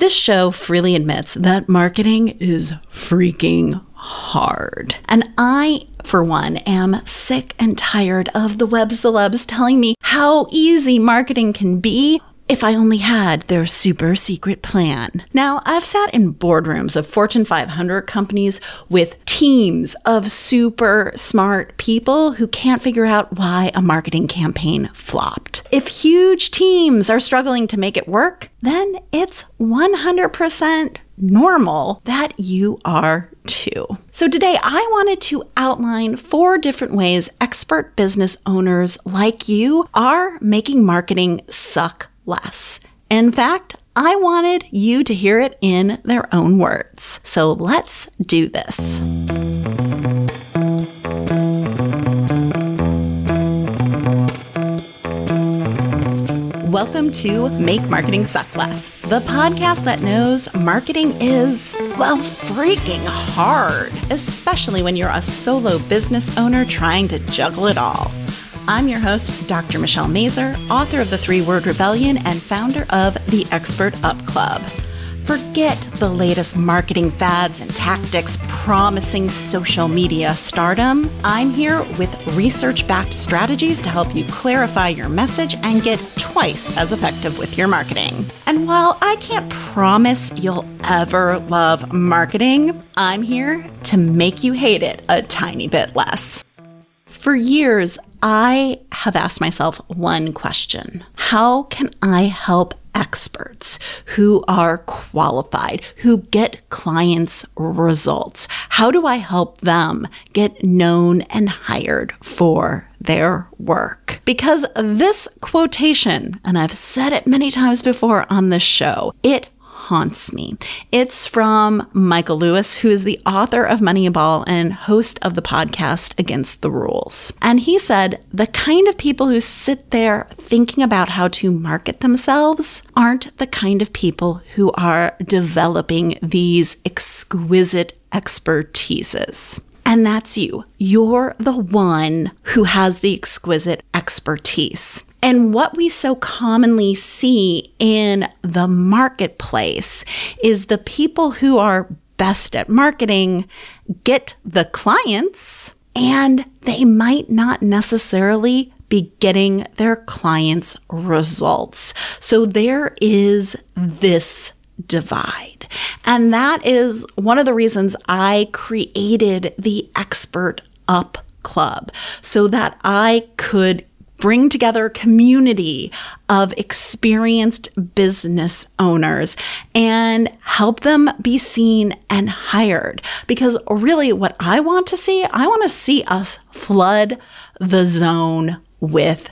This show freely admits that marketing is freaking hard. And I, for one, am sick and tired of the web celebs telling me how easy marketing can be if I only had their super secret plan. Now, I've sat in boardrooms of Fortune 500 companies with teams of super smart people who can't figure out why a marketing campaign flopped. If huge teams are struggling to make it work, then it's 100% normal that you are too. So, today I wanted to outline four different ways expert business owners like you are making marketing suck less. In fact, I wanted you to hear it in their own words. So let's do this. Welcome to Make Marketing Suck Less, the podcast that knows marketing is, well, freaking hard, especially when you're a solo business owner trying to juggle it all. I'm your host, Dr. Michelle Mazur, author of The Three Word Rebellion and founder of the Expert Up Club. Forget the latest marketing fads and tactics promising social media stardom. I'm here with research backed strategies to help you clarify your message and get twice as effective with your marketing. And while I can't promise you'll ever love marketing, I'm here to make you hate it a tiny bit less. For years, I have asked myself one question How can I help experts who are qualified, who get clients' results? How do I help them get known and hired for their work? Because this quotation, and I've said it many times before on this show, it haunts me. It's from Michael Lewis, who is the author of Moneyball and host of the podcast Against the Rules. And he said the kind of people who sit there thinking about how to market themselves aren't the kind of people who are developing these exquisite expertises. And that's you. You're the one who has the exquisite expertise. And what we so commonly see in the marketplace is the people who are best at marketing get the clients and they might not necessarily be getting their clients results. So there is this divide. And that is one of the reasons I created the Expert Up Club so that I could bring together a community of experienced business owners and help them be seen and hired. Because really, what I want to see, I want to see us flood the zone with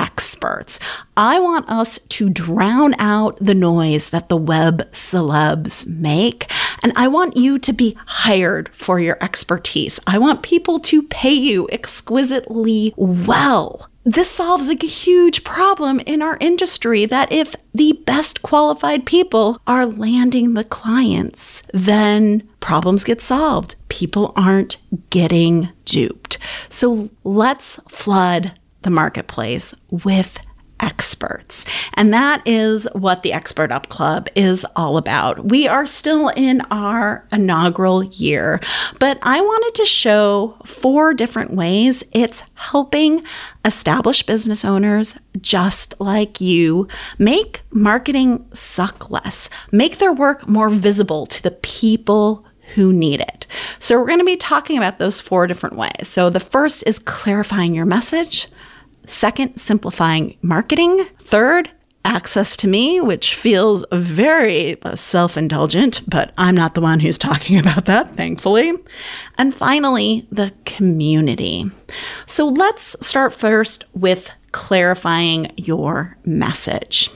experts. I want us to drown out the noise that the web celebs make. And I want you to be hired for your expertise. I want people to pay you exquisitely well this solves a huge problem in our industry that if the best qualified people are landing the clients, then problems get solved. People aren't getting duped. So let's flood the marketplace with experts. And that is what the Expert Up Club is all about. We are still in our inaugural year, but I wanted to show four different ways it's helping established business owners just like you make marketing suck less, make their work more visible to the people who need it. So, we're going to be talking about those four different ways. So, the first is clarifying your message. Second, simplifying marketing. Third, access to me, which feels very uh, self indulgent, but I'm not the one who's talking about that, thankfully. And finally, the community. So let's start first with clarifying your message.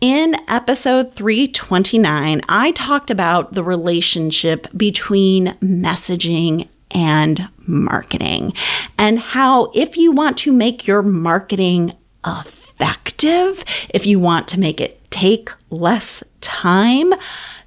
In episode 329, I talked about the relationship between messaging and marketing and how if you want to make your marketing effective, if you want to make it take less time,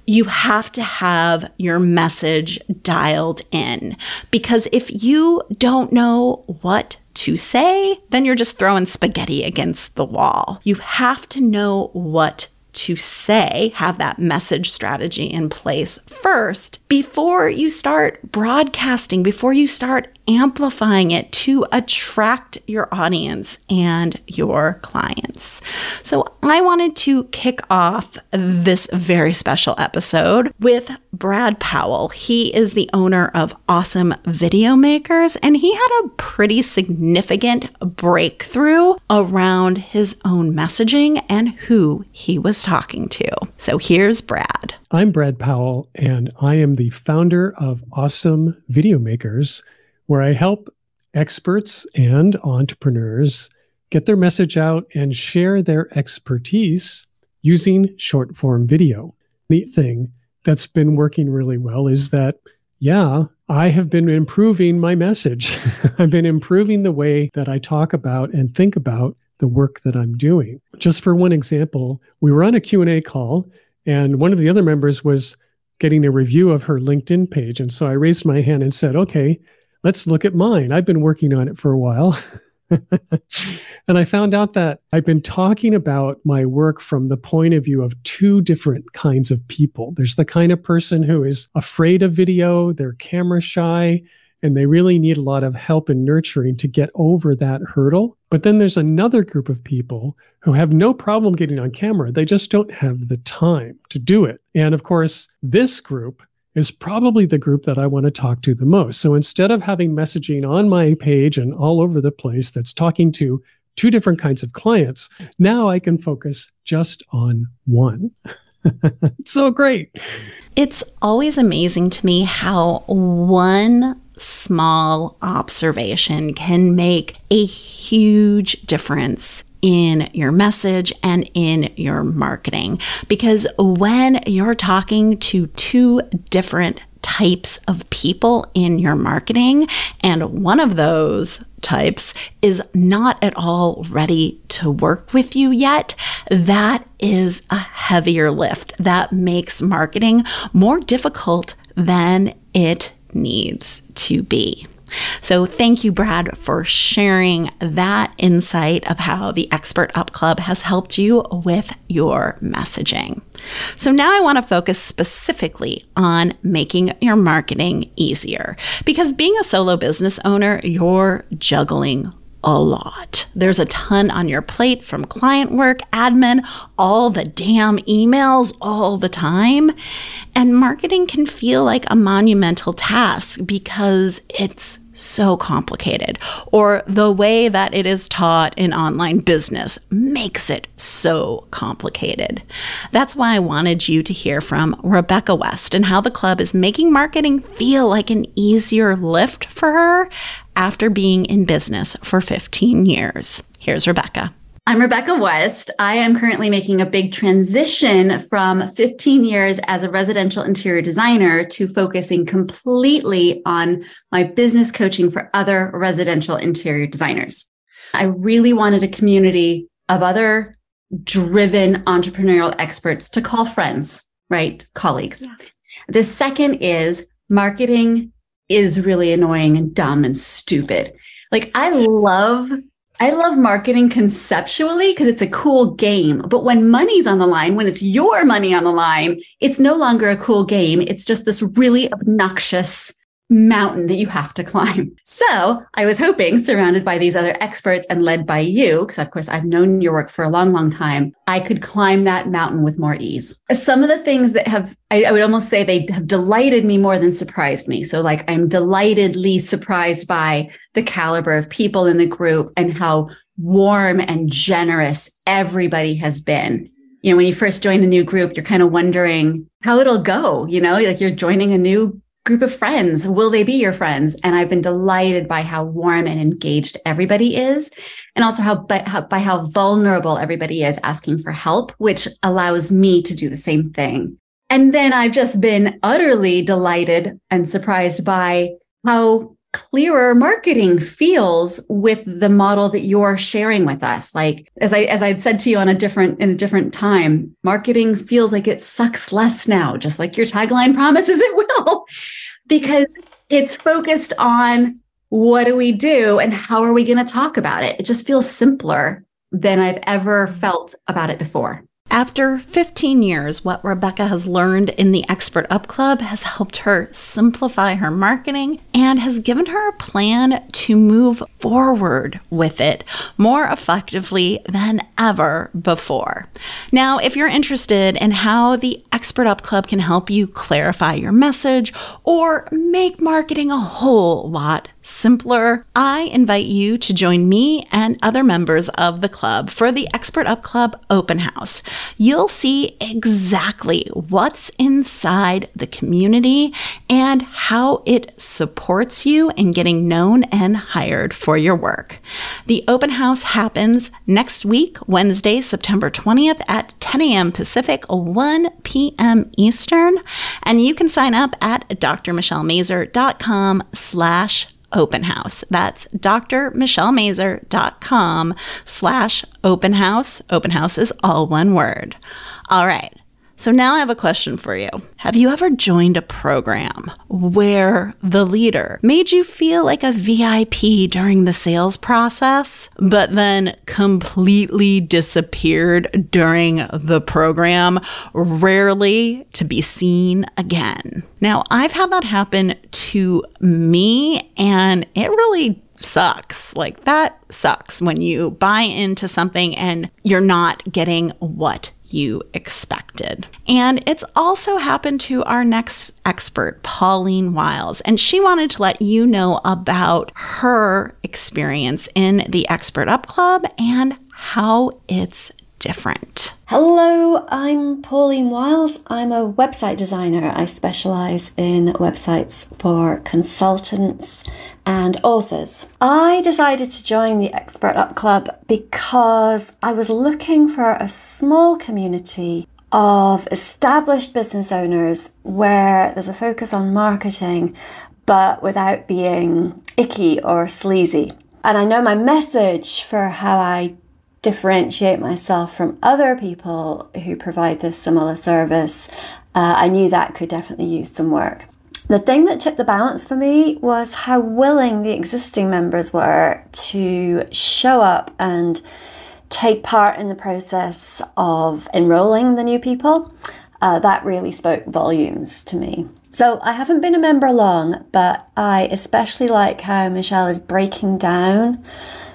you have to have your message dialed in. Because if you don't know what to say, then you're just throwing spaghetti against the wall. You have to know what to say, have that message strategy in place first before you start broadcasting, before you start amplifying it to attract your audience and your clients. So, I wanted to kick off this very special episode with Brad Powell. He is the owner of Awesome Video Makers, and he had a pretty significant breakthrough around his own messaging and who he was talking to. So, here's Brad. I'm Brad Powell, and I am the founder of Awesome Video Makers where I help experts and entrepreneurs get their message out and share their expertise using short form video. Neat thing that's been working really well is that, yeah, I have been improving my message. I've been improving the way that I talk about and think about the work that I'm doing. Just for one example, we were on a Q&A call and one of the other members was getting a review of her LinkedIn page and so I raised my hand and said, "Okay, let's look at mine. I've been working on it for a while. and I found out that I've been talking about my work from the point of view of two different kinds of people. There's the kind of person who is afraid of video, they're camera shy, and they really need a lot of help and nurturing to get over that hurdle. But then there's another group of people who have no problem getting on camera. They just don't have the time to do it. And of course, this group is probably the group that I want to talk to the most. So instead of having messaging on my page and all over the place that's talking to two different kinds of clients, now I can focus just on one. so great. It's always amazing to me how one small observation can make a huge difference in your message and in your marketing. Because when you're talking to two different types of people in your marketing, and one of those types is not at all ready to work with you yet, that is a heavier lift. That makes marketing more difficult than it needs to be. So, thank you, Brad, for sharing that insight of how the Expert Up Club has helped you with your messaging. So, now I want to focus specifically on making your marketing easier because being a solo business owner, you're juggling a lot. There's a ton on your plate from client work, admin, all the damn emails all the time. And marketing can feel like a monumental task because it's so complicated, or the way that it is taught in online business makes it so complicated. That's why I wanted you to hear from Rebecca West and how the club is making marketing feel like an easier lift for her after being in business for 15 years. Here's Rebecca. I'm Rebecca West. I am currently making a big transition from 15 years as a residential interior designer to focusing completely on my business coaching for other residential interior designers. I really wanted a community of other driven entrepreneurial experts to call friends, right? Colleagues. Yeah. The second is marketing is really annoying and dumb and stupid. Like I love I love marketing conceptually because it's a cool game. But when money's on the line, when it's your money on the line, it's no longer a cool game. It's just this really obnoxious mountain that you have to climb. So I was hoping, surrounded by these other experts and led by you, because of course I've known your work for a long, long time, I could climb that mountain with more ease. Some of the things that have, I, I would almost say they have delighted me more than surprised me. So, like, I'm delightedly surprised by the caliber of people in the group and how warm and generous everybody has been you know, when you first join a new group, you're kind of wondering how it'll go. You know, like you're joining a new group of friends? Will they be your friends? And I've been delighted by how warm and engaged everybody is, and also how by, how by how vulnerable everybody is asking for help, which allows me to do the same thing. And then I've just been utterly delighted and surprised by how clearer marketing feels with the model that you're sharing with us like as i as i'd said to you on a different in a different time marketing feels like it sucks less now just like your tagline promises it will because it's focused on what do we do and how are we going to talk about it? It just feels simpler than i've ever felt about it before. After 15 years, what Rebecca has learned in the Expert Up Club has helped her simplify her marketing and has given her a plan to move forward with it more effectively than ever before. Now, if you're interested in how the Expert Up Club can help you clarify your message or make marketing a whole lot simpler, I invite you to join me and other members of the club for the Expert Up Club open house. You'll see exactly what's inside the community and how it supports you in getting known and hired for your work. The open house happens next week, Wednesday, September 20th at 10 a.m. Pacific, 1 p.m. Eastern, and you can sign up at drmichellemazur.com slash open house. That's drmichellemazur.com slash open house. Open house is all one word. All right. So now I have a question for you. Have you ever joined a program where the leader made you feel like a VIP during the sales process, but then completely disappeared during the program, rarely to be seen again? Now, I've had that happen to me, and it really sucks. Like that sucks when you buy into something and you're not getting what you expected. And it's also happened to our next expert, Pauline Wiles, and she wanted to let you know about her experience in the Expert Up Club and how it's different. Hello, I'm Pauline Wiles. I'm a website designer. I specialize in websites for consultants and authors. I decided to join the Expert Up Club because I was looking for a small community of established business owners where there's a focus on marketing but without being icky or sleazy. And I know my message for how I differentiate myself from other people who provide this similar service, uh, I knew that could definitely use some work. The thing that tipped the balance for me was how willing the existing members were to show up and take part in the process of enrolling the new people. Uh, that really spoke volumes to me. So I haven't been a member long, but I especially like how Michelle is breaking down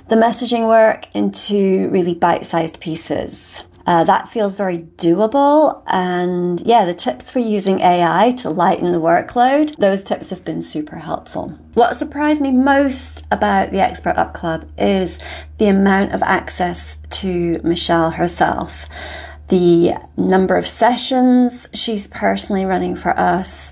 the messaging work into really bite sized pieces. Uh, that feels very doable. And yeah, the tips for using AI to lighten the workload, those tips have been super helpful. What surprised me most about the Expert Up Club is the amount of access to Michelle herself, the number of sessions she's personally running for us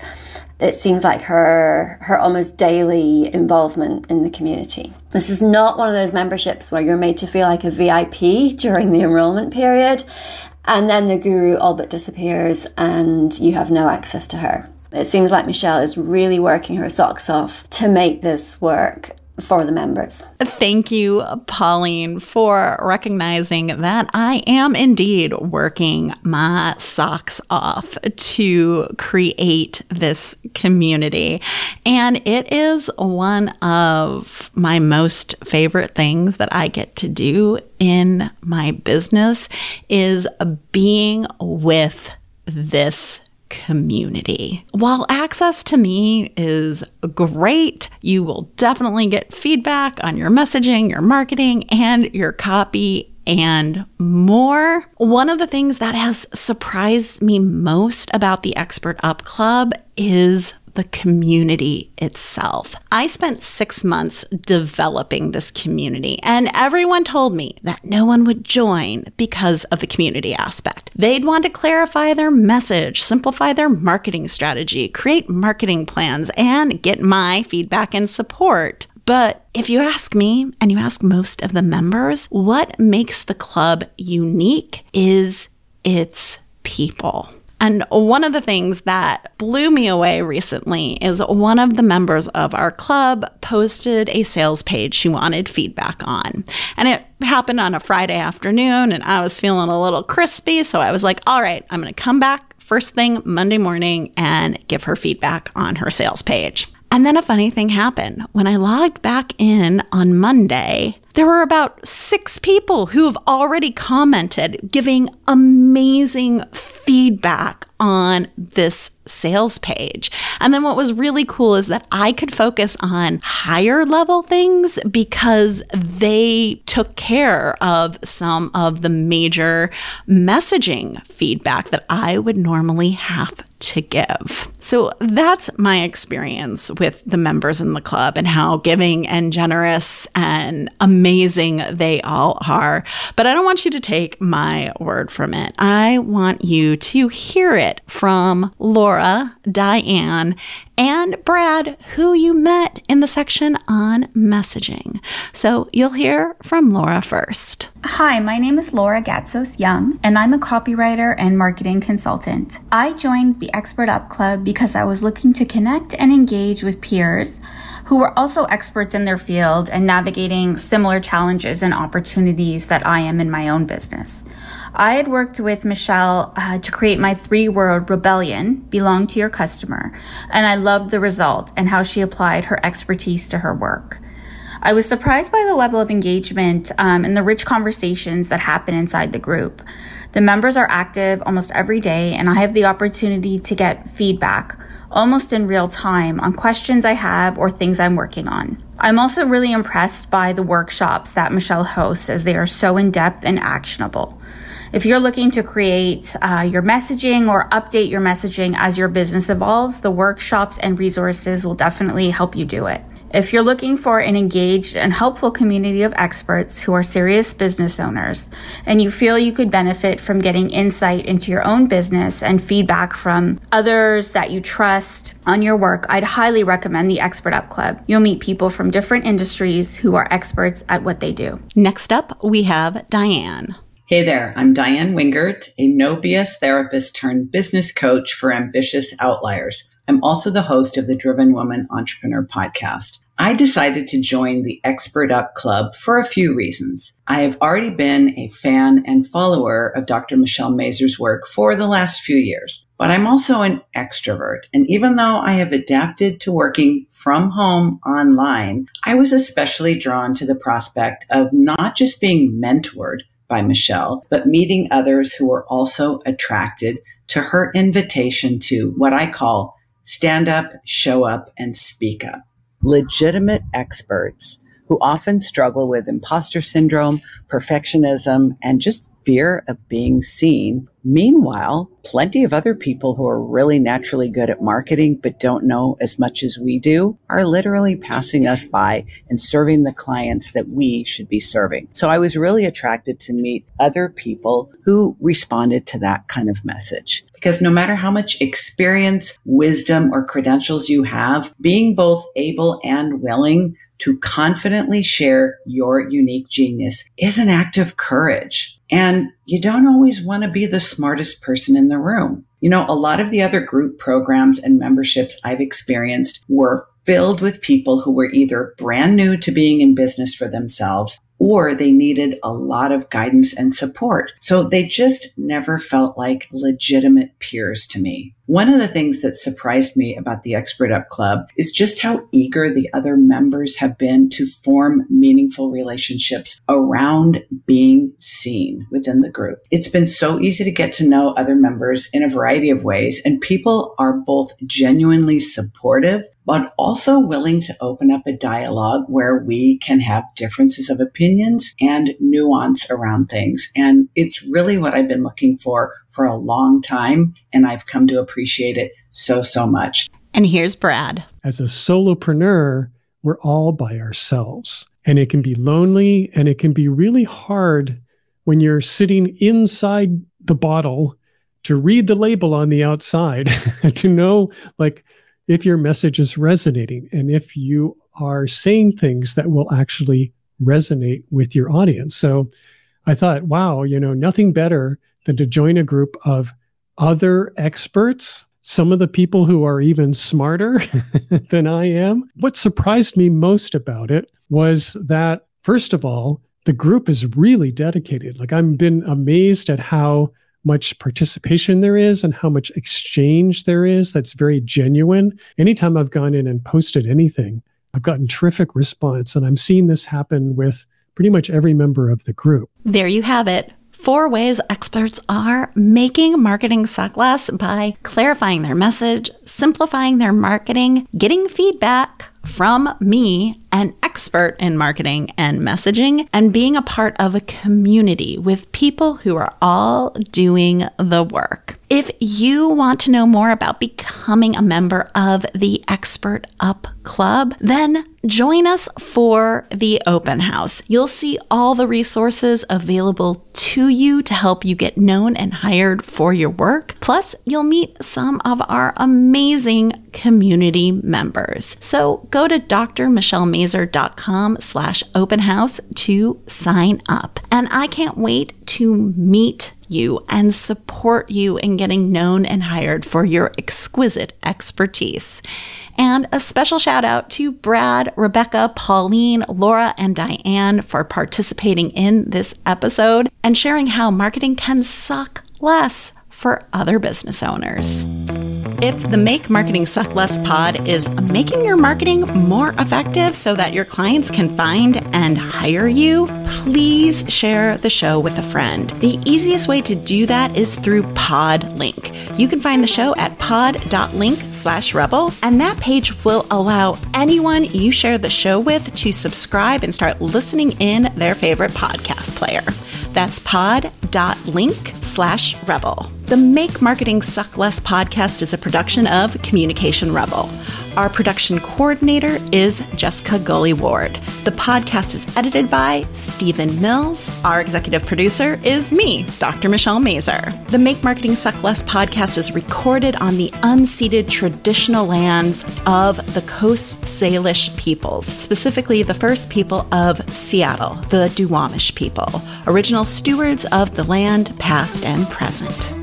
it seems like her her almost daily involvement in the community. This is not one of those memberships where you're made to feel like a VIP during the enrollment period and then the guru all but disappears and you have no access to her. It seems like Michelle is really working her socks off to make this work for the members. Thank you, Pauline, for recognizing that I am indeed working my socks off to create this community. And it is one of my most favorite things that I get to do in my business is being with this community. While access to me is great, you will definitely get feedback on your messaging, your marketing, and your copy and more. One of the things that has surprised me most about the Expert Up Club is the community itself. I spent six months developing this community, and everyone told me that no one would join because of the community aspect. They'd want to clarify their message, simplify their marketing strategy, create marketing plans, and get my feedback and support. But if you ask me, and you ask most of the members, what makes the club unique is its people. And one of the things that blew me away recently is one of the members of our club posted a sales page she wanted feedback on. And it happened on a Friday afternoon, and I was feeling a little crispy. So I was like, all right, I'm going to come back first thing Monday morning and give her feedback on her sales page. And then a funny thing happened. When I logged back in on Monday, there were about six people who have already commented, giving amazing feedback on this sales page. And then what was really cool is that I could focus on higher level things because they took care of some of the major messaging feedback that I would normally have to give. So that's my experience with the members in the club and how giving and generous and amazing they all are. But I don't want you to take my word from it. I want you to hear it from Laura, Diann, and Brad, who you met in the section on messaging. So you'll hear from Laura first. Hi, my name is Laura Gatsos Young, and I'm a copywriter and marketing consultant. I joined the Expert Up Club because I was looking to connect and engage with peers who were also experts in their field and navigating similar challenges and opportunities that I am in my own business. I had worked with Michelle uh, to create my three word rebellion, belong to your customer, and I loved the result and how she applied her expertise to her work. I was surprised by the level of engagement um, and the rich conversations that happen inside the group. The members are active almost every day, and I have the opportunity to get feedback almost in real time on questions I have or things I'm working on. I'm also really impressed by the workshops that Michelle hosts as they are so in depth and actionable. If you're looking to create uh, your messaging or update your messaging as your business evolves, the workshops and resources will definitely help you do it. If you're looking for an engaged and helpful community of experts who are serious business owners, and you feel you could benefit from getting insight into your own business and feedback from others that you trust on your work, I'd highly recommend the Expert Up Club. You'll meet people from different industries who are experts at what they do. Next up, we have Diann. Hey there, I'm Diann Wingert, a no BS therapist turned business coach for ambitious outliers. I'm also the host of the Driven Woman Entrepreneur podcast. I decided to join the Expert Up Club for a few reasons. I have already been a fan and follower of Dr. Michelle Mazur's work for the last few years, but I'm also an extrovert. And even though I have adapted to working from home online, I was especially drawn to the prospect of not just being mentored, by Michelle, but meeting others who were also attracted to her invitation to what I call stand up, show up, and speak up. Legitimate experts who often struggle with imposter syndrome, perfectionism, and just fear of being seen. Meanwhile, plenty of other people who are really naturally good at marketing but don't know as much as we do are literally passing us by and serving the clients that we should be serving. So I was really attracted to meet other people who responded to that kind of message. Because no matter how much experience, wisdom, or credentials you have, being both able and willing to confidently share your unique genius is an act of courage. And you don't always want to be the smartest person in the room. You know, a lot of the other group programs and memberships I've experienced were filled with people who were either brand new to being in business for themselves or they needed a lot of guidance and support. So they just never felt like legitimate peers to me. One of the things that surprised me about the Expert Up Club is just how eager the other members have been to form meaningful relationships around being seen within the group. It's been so easy to get to know other members in a variety of ways, and people are both genuinely supportive but also willing to open up a dialogue where we can have differences of opinions and nuance around things. And it's really what I've been looking for for a long time. And I've come to appreciate it so, so much. And here's Brad. As a solopreneur, we're all by ourselves. And it can be lonely and it can be really hard when you're sitting inside the bottle to read the label on the outside to know like if your message is resonating and if you are saying things that will actually resonate with your audience. So I thought, wow, you know, nothing better than to join a group of other experts, some of the people who are even smarter than I am. What surprised me most about it was that, first of all, the group is really dedicated. Like, I've been amazed at how much participation there is and how much exchange there is that's very genuine. Anytime I've gone in and posted anything, I've gotten terrific response. And I'm seeing this happen with pretty much every member of the group. There you have it. Four ways experts are making marketing suck less by clarifying their message, simplifying their marketing, getting feedback from me, an expert in marketing and messaging, and being a part of a community with people who are all doing the work. If you want to know more about becoming a member of the Expert Up Club, then join us for the open house. You'll see all the resources available to you to help you get known and hired for your work. Plus, you'll meet some of our amazing community members. So go to drmichellemazur.com slash open house to sign up. And I can't wait to meet you and support you in getting known and hired for your exquisite expertise. And a special shout out to Brad, Rebecca, Pauline, Laura, and Diann for participating in this episode and sharing how marketing can suck less for other business owners. If the Make Marketing Suck Less pod is making your marketing more effective so that your clients can find and hire you, please share the show with a friend. The easiest way to do that is through Podlink. You can find the show at pod.link slash rebel, and that page will allow anyone you share the show with to subscribe and start listening in their favorite podcast player. That's pod.link slash rebel. The Make Marketing Suck Less podcast is a production of Communication Rebel. Our production coordinator is Jessica Gully Ward. The podcast is edited by Stephen Mills. Our executive producer is me, Dr. Michelle Mazur. The Make Marketing Suck Less podcast is recorded on the unceded traditional lands of the Coast Salish peoples, specifically the first people of Seattle, the Duwamish people, original stewards of the land, past and present.